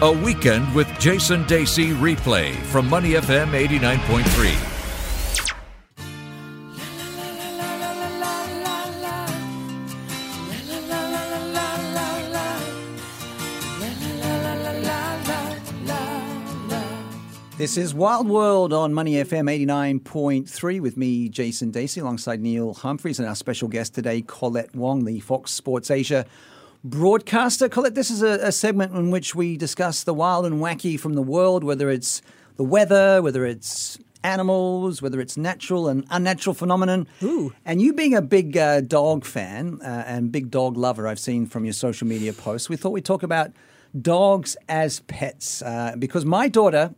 A Weekend with Jason Dasey replay from Money FM 89.3. This is Wild World on Money FM 89.3 with me, Jason Dasey, alongside Neil Humphreys, and our special guest today, Colette Wong, the Fox Sports Asia broadcaster. Colette, this is a, a segment in which we discuss the wild and wacky from the world, whether it's the weather, whether it's animals, whether it's natural and unnatural phenomenon. Ooh. And you being a big uh, dog fan uh, and big dog lover, I've seen from your social media posts, we thought we'd talk about dogs as pets uh, because my daughter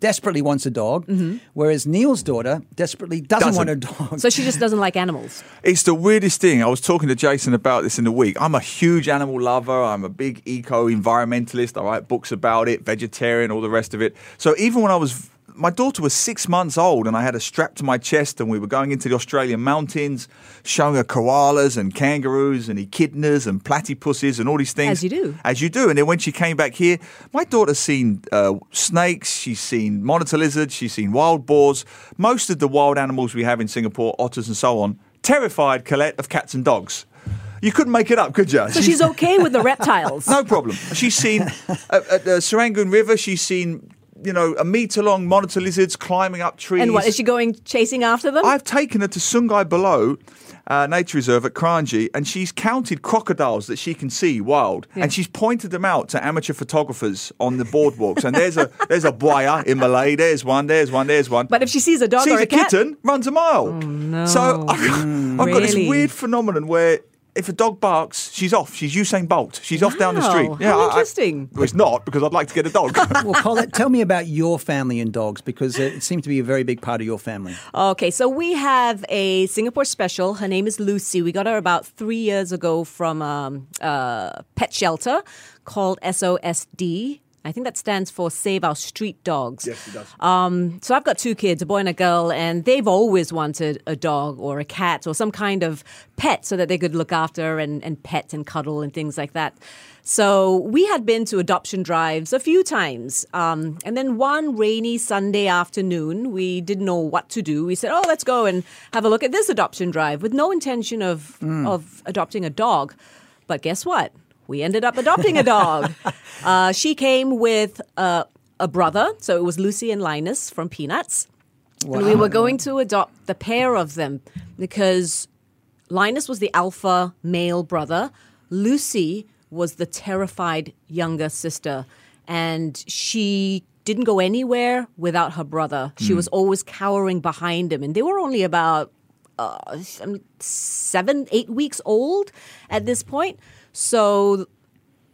desperately wants a dog, mm-hmm. whereas Neil's daughter desperately doesn't, Doesn't. want a dog. So she just doesn't like animals. It's the weirdest thing. I was talking to Jason about this in the week. I'm a huge animal lover. I'm a big eco environmentalist. I write books about it, vegetarian, all the rest of it. So even when I was, my daughter was six months old and I had her strapped to my chest and we were going into the Australian mountains, showing her koalas and kangaroos and echidnas and platypuses and all these things. As you do. As you do. And then when she came back here, my daughter's seen uh, snakes, she's seen monitor lizards, she's seen wild boars, most of the wild animals we have in Singapore, otters and so on. Terrified Colette of cats and dogs. You couldn't make it up, could you? So she's okay with the reptiles. no problem. She's seen at, at the Serangoon River. She's seen you know a meter long monitor lizards climbing up trees. And what is she going chasing after them? I've taken her to Sungei Buloh uh, Nature Reserve at Kranji, and she's counted crocodiles that she can see wild, and she's pointed them out to amateur photographers on the boardwalks. and there's a there's a buaya in Malay. There's one. There's one. There's one. but if she sees a dog sees or a, a cat, kitten, runs a mile. no. So I've, I've got this weird phenomenon where. If a dog barks, she's off. She's Usain Bolt. She's off down the street. Wow, how I- I- interesting. well, it's not because I'd like to get a dog. well, Colette, tell me about your family and dogs because it seems to be a very big part of your family. Okay, so we have a Singapore special. Her name is Lucy. We got her about three years ago from um, a pet shelter called SOSD. I think that stands for Save Our Street Dogs. Yes, it does. Um, so I've got two kids, a boy and a girl, and they've always wanted a dog or a cat or some kind of pet so that they could look after and, and pet and cuddle and things like that. So we had been to adoption drives a few times. Um, and then one rainy Sunday afternoon, we didn't know what to do. We said, oh, let's go and have a look at this adoption drive with no intention of, of adopting a dog. But guess what? We ended up adopting a dog. uh, she came with uh, a brother, so it was Lucy and Linus from Peanuts. And we were going to adopt the pair of them because Linus was the alpha male brother. Lucy was the terrified younger sister. And she didn't go anywhere without her brother. She was always cowering behind him. And they were only about uh, seven, eight weeks old at this point. So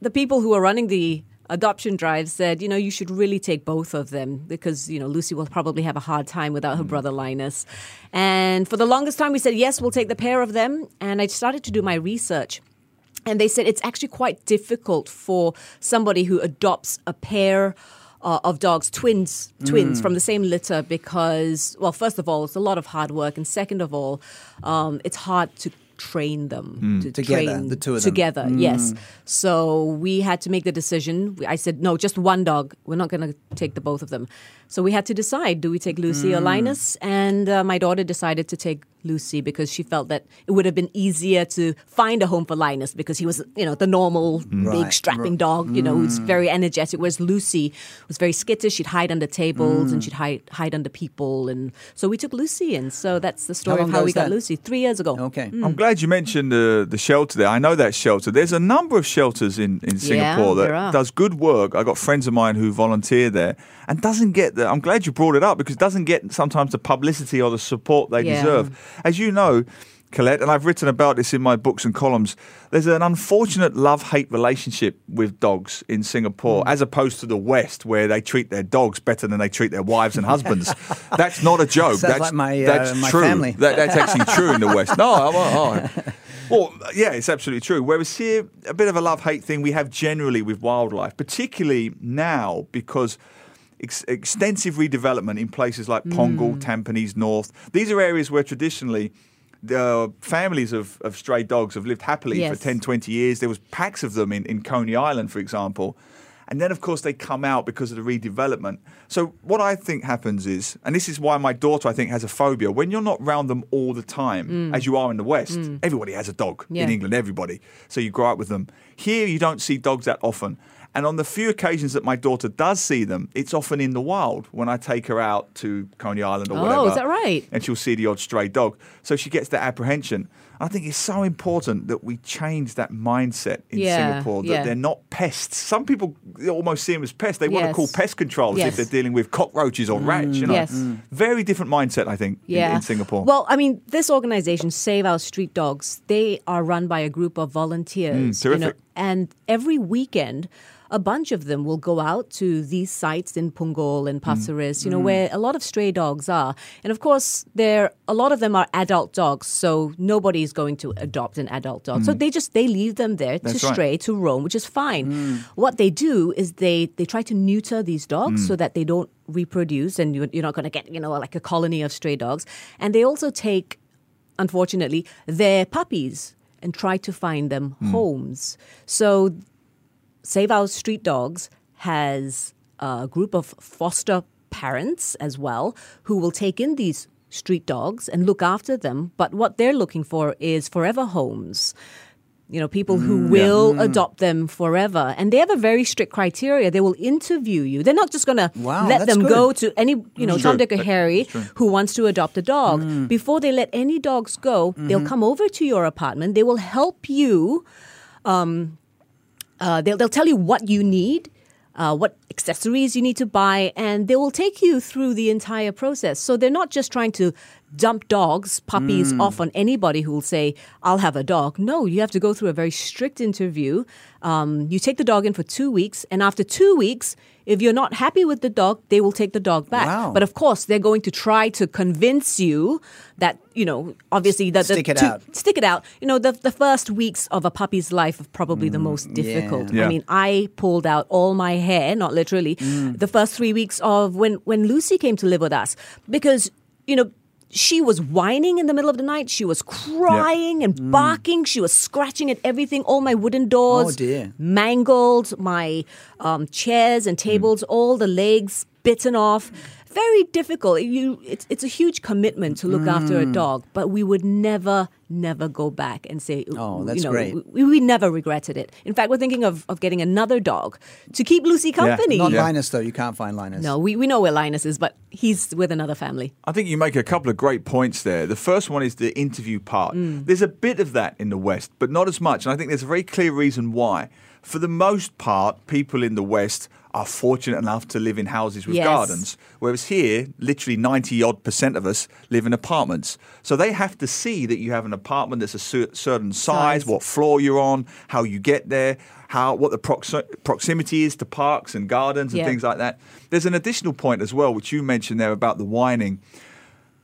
the people who are running the adoption drive said, you know, you should really take both of them because, you know, Lucy will probably have a hard time without her brother Linus. And for the longest time, we said, yes, we'll take the pair of them. And I started to do my research. And they said it's actually quite difficult for somebody who adopts a pair uh, of dogs, twins, twins from the same litter, because, well, first of all, it's a lot of hard work, and second of all, um, it's hard to train them to Together, train the two of them. together. Yes. So we had to make the decision. I said no, just one dog. We're not going to take the both of them. So we had to decide: do we take Lucy or hmm. Linus? And uh, my daughter decided to take Lucy because she felt that it would have been easier to find a home for Linus because he was, you know, the normal hmm. big Right. strapping dog, you know, who's hmm. very energetic. Whereas Lucy was very skittish. She'd hide under tables and she'd hide hide under people. And so we took Lucy, and so that's the story long of how we was got that? Lucy three years ago. Okay. I'm glad you mentioned the the shelter there. I know that shelter. There's a number of shelters in, in Singapore there that does good work. I've got friends of mine who volunteer there and doesn't get the. I'm glad you brought it up because it doesn't get sometimes the publicity or the support they Yeah. deserve. As you know. Colette, and I've written about this in my books and columns. There's an unfortunate love hate relationship with dogs in Mm. Singapore, as opposed to the West, where they treat their dogs better than they treat their wives and husbands. that's not a joke. Sounds that's like my, uh, that's my true. family. That, that's actually true in the West. No, oh. Well, yeah, it's absolutely true. Whereas here, a bit of a love hate thing we have generally with wildlife, particularly now because ex- extensive redevelopment in places like Punggol, hmm. Tampines North. These are areas where traditionally the uh, families of, of stray dogs have lived happily Yes. for 10, 20 years. There was packs of them in, in Coney Island, for example. And then, of course, they come out because of the redevelopment. So, what I think happens is, and this is why my daughter, I think, has a phobia, when you're not around them all the time, hmm. as you are in the West, hmm. everybody has a dog Yeah. in England, everybody. So, you grow up with them. Here, you don't see dogs that often. And on the few occasions that my daughter does see them, it's often in the wild when I take her out to Coney Island or Oh, whatever. Oh, is that right? And she'll see the odd stray dog. So she gets that apprehension. I think it's so important that we change that mindset in Yeah, Singapore that yeah. they're not pests. Some people almost see them as pests. They want to call pest control as Yes. if they're dealing with cockroaches or rats. You know, Yes. Mm. very different mindset. I think in- Yeah. in, Singapore. Well, I mean, this organization, Save Our Street Dogs, they are run by a group of volunteers. Mm, terrific. and every weekend, a bunch of them will go out to these sites in Punggol and mm. Pasir Ris, you know, mm. where a lot of stray dogs are. And of course, there a lot of them are adult dogs, so nobody is going to adopt an adult dog. So mm. they just they leave them there That's to right. stray, to roam, which is fine. What they do is they they try to neuter these dogs so that they don't reproduce, and you're, you're not going to get you know like a colony of stray dogs. And they also take unfortunately, their puppies and try to find them homes. So, Save Our Street Dogs has a group of foster parents as well who will take in these street dogs and look after them. But what they're looking for is forever homes. You know, people who will adopt them forever. And they have a very strict criteria. They will interview you. They're not just going to Wow, let them good. go to any, you know, Tom. Dick, or Harry who wants to adopt a dog. Before they let any dogs go, they'll come over to your apartment. They will help you. Um, uh, they'll, they'll tell you what you need, uh, what accessories you need to buy, and they will take you through the entire process. So they're not just trying to dump dogs, puppies mm. off on anybody who will say, I'll have a dog. No, you have to go through a very strict interview. Um, you take the dog in for two weeks, and after two weeks, if you're not happy with the dog, they will take the dog back. Wow. But of course, they're going to try to convince you that, you know, obviously that the Stick it two- out. stick it out. You know, the, the first weeks of a puppy's life are probably the mm, most difficult. Yeah. I mean, I pulled out all my hair, not literally, mm. the first three weeks of when, when Lucy came to live with us because, you know, she was whining in the middle of the night. She was crying and barking. She was scratching at everything. All my wooden doors Oh, dear. mangled. My um, chairs and tables, all the legs bitten off. Very difficult. You, it's it's a huge commitment to look after Mm. a dog, but we would never, never go back and say, Oh, that's you know, great. We, we never regretted it. In fact, we're thinking of, of getting another dog to keep Lucy company. Not Yeah. Linus, though. You can't find Linus. No, we, we know where Linus is, but he's with another family. I think you make a couple of great points there. The first one is the interview part. Mm. There's a bit of that in the West, but not as much. And I think there's a very clear reason why. For the most part, people in the West are fortunate enough to live in houses with Yes. gardens, whereas here, literally 90 odd percent of us live in apartments. So they have to see that you have an apartment that's a certain size, Size. what floor you're on, how you get there, how what the proxi- proximity is to parks and gardens and Yeah. things like that. There's an additional point as well, which you mentioned there about the whining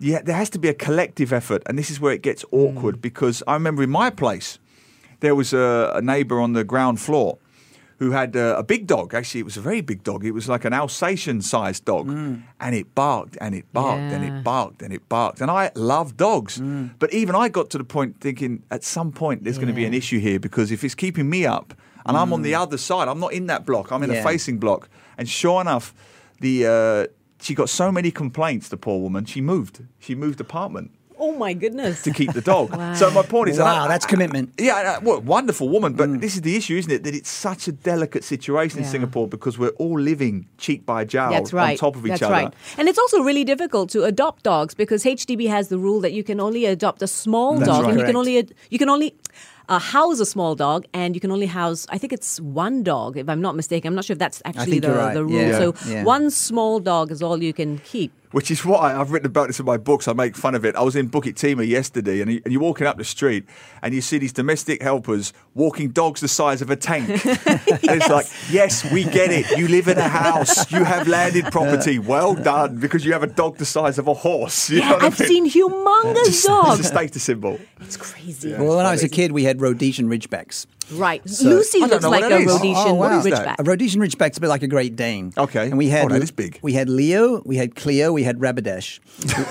yeah, there has to be a collective effort, and this is where it gets awkward Mm. because I remember in my place there was a, a neighbour on the ground floor who had a, a big dog. Actually, it was a very big dog. It was like an Alsatian-sized dog, and it barked and it barked and Mm. It barked and it barked. And I love dogs, Mm. but even I got to the point thinking at some point there's going to be an issue here because if it's keeping me up and I'm on the other side, I'm not in that block. I'm in Yeah. a facing block, and sure enough, the uh, she got so many complaints. The poor woman, she moved. She moved apartment Oh my goodness. to keep the dog. Wow. So my point is, and Wow, I- that's commitment. yeah, I- well, wonderful woman, but this is the issue, isn't it? That it's such a delicate situation in Singapore because we're all living cheek by jowl That's right. on top of each That's other. right. And it's also really difficult to adopt dogs because HDB has the rule that you can only adopt a small That's dog, right. and you can only you can only uh, house a small dog, and you can only house I think it's one dog if I'm not mistaken. I'm not sure if that's actually the, right. the rule. Yeah. So Yeah. one small dog is all you can keep. Which is why I've written about this in my books. I make fun of it. I was in Bukit Timah yesterday, and, you- and you're walking up the street, and you see these domestic helpers walking dogs the size of a tank. And it's like, yes, we get it. You live in a house. You have landed property. Well done, because you have a dog the size of a horse. You Yeah, what I I've mean? seen humongous dogs. It's a dogs. status symbol. It's crazy. Well, when I was a kid, we had Rhodesian Ridgebacks. Right. So- Lucy I don't looks know like that a is. Rhodesian Oh, wow. What is Ridgeback. that? A Rhodesian Ridgeback's a bit like a Great Dane. Okay. And we had Oh, that is big. We had Leo, we had Cleo, we had Rabadesh,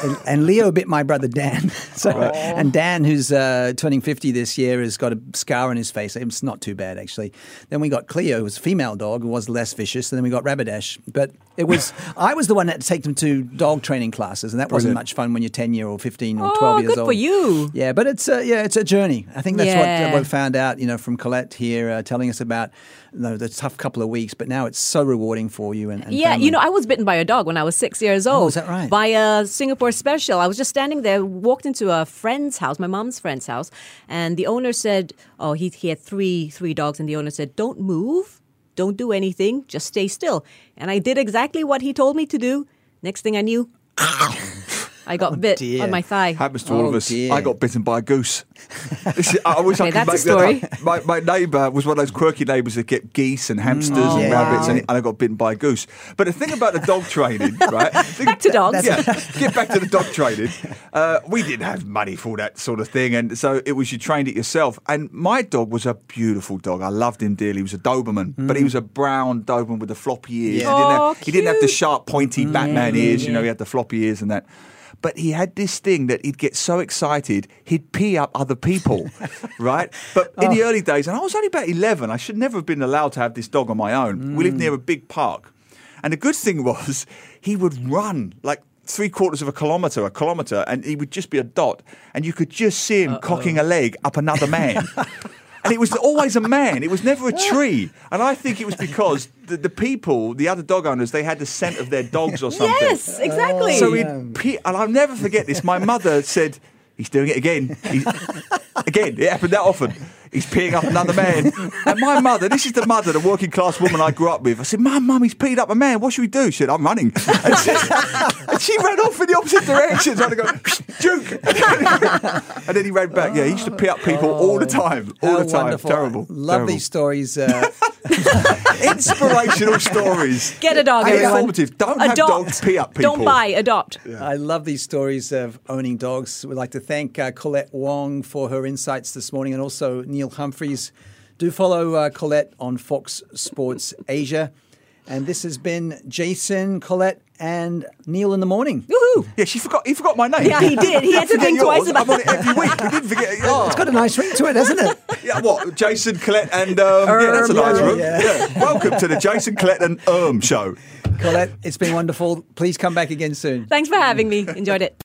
and, and Leo bit my brother Dan. so, and Dan, who's uh, turning fifty this year, has got a scar on his face. It's not too bad actually. Then we got Cleo, who was a female dog, who was less vicious. And then we got Rabadesh. But it was I was the one that had to take them to dog training classes, and that wasn't Brilliant. much fun when you're ten year or fifteen or Oh, twelve years good old. for you. Yeah, but it's a, yeah, it's a journey. I think that's Yeah. what we found out, you know, from Colette here, uh, telling us about you know, the tough couple of weeks. But now it's so rewarding for you. And, and Yeah, family. you know, I was bitten by a dog when I was six years old. is that right? By a Singapore special. I was just standing there, walked into a friend's house, my mom's friend's house, and the owner said, "Oh, he he had three three dogs," and the owner said, "Don't move, don't do anything, just stay still." And I did exactly what he told me to do. Next thing I knew, I got oh, bit Oh, dear. on my thigh. Happens to all Oh, of us. dear. I got bitten by a goose. This is- I wish I Okay, could that's make a story. that. My, my neighbour was one of those quirky neighbours that get geese and hamsters and mm. yeah. rabbits, and, and I got bitten by a goose. But the thing about the dog training, right? Back to dogs. Yeah, get back to the dog training. Uh, we didn't have money for that sort of thing, and so it was you trained it yourself. And my dog was a beautiful dog. I loved him dearly. He was a Doberman, but he mm. was a brown Doberman with the floppy ears. Yeah. He, didn't Oh, have, he didn't have the sharp, pointy Batman mm. ears. You know, he had the floppy ears and that. But he had this thing that he'd get so excited, he'd pee up other people, right? But in the oh. early days, and I was only about 11, I should never have been allowed to have this dog on my own. We lived near a big park. And the good thing was, he would run like three quarters of a kilometre, a kilometre, and he would just be a dot. And you could just see him cocking a leg up another man. And it was always a man. It was never a tree. And I think it was because the, the people, the other dog owners, they had the scent of their dogs or something. Yes, exactly. So he'd pee, and I'll never forget this. My mother said, "He's doing it again. He's, again, it happened that often. He's peeing up another man." And my mother, this is the mother, the working class woman I grew up with. I said, "Mum, mum, he's peed up a man. What should we do?" She said, "I'm running." And she, and she ran off in the opposite direction, trying to go, "Juke!" and then he ran back. Yeah, he used to pee up people all the time, all How the time. wonderful. Terrible. Love terrible. these stories. Uh, inspirational stories. Get a dog, And everyone. informative. Don't have Adopt. dogs pee up people. Don't buy, adopt. I love these stories of owning dogs. We'd like to thank uh, Colette Wong for her insights this morning and also Neil Humphreys. Do follow uh, Colette on Fox Sports Asia. And this has been Jason, Colette, and Neil in the morning. Woohoo! Yeah, she forgot. He forgot my name. Yeah, he did. He had to think yours. twice about it every week. He didn't forget. Oh, It's got a nice ring to it, hasn't it? yeah, what? Jason Colette and um, yeah, that's a Erm, nice yeah, room. yeah. Yeah. Welcome to the Jason Colette and Erm show. Colette, it's been wonderful. Please come back again soon. Thanks for having me. Enjoyed it.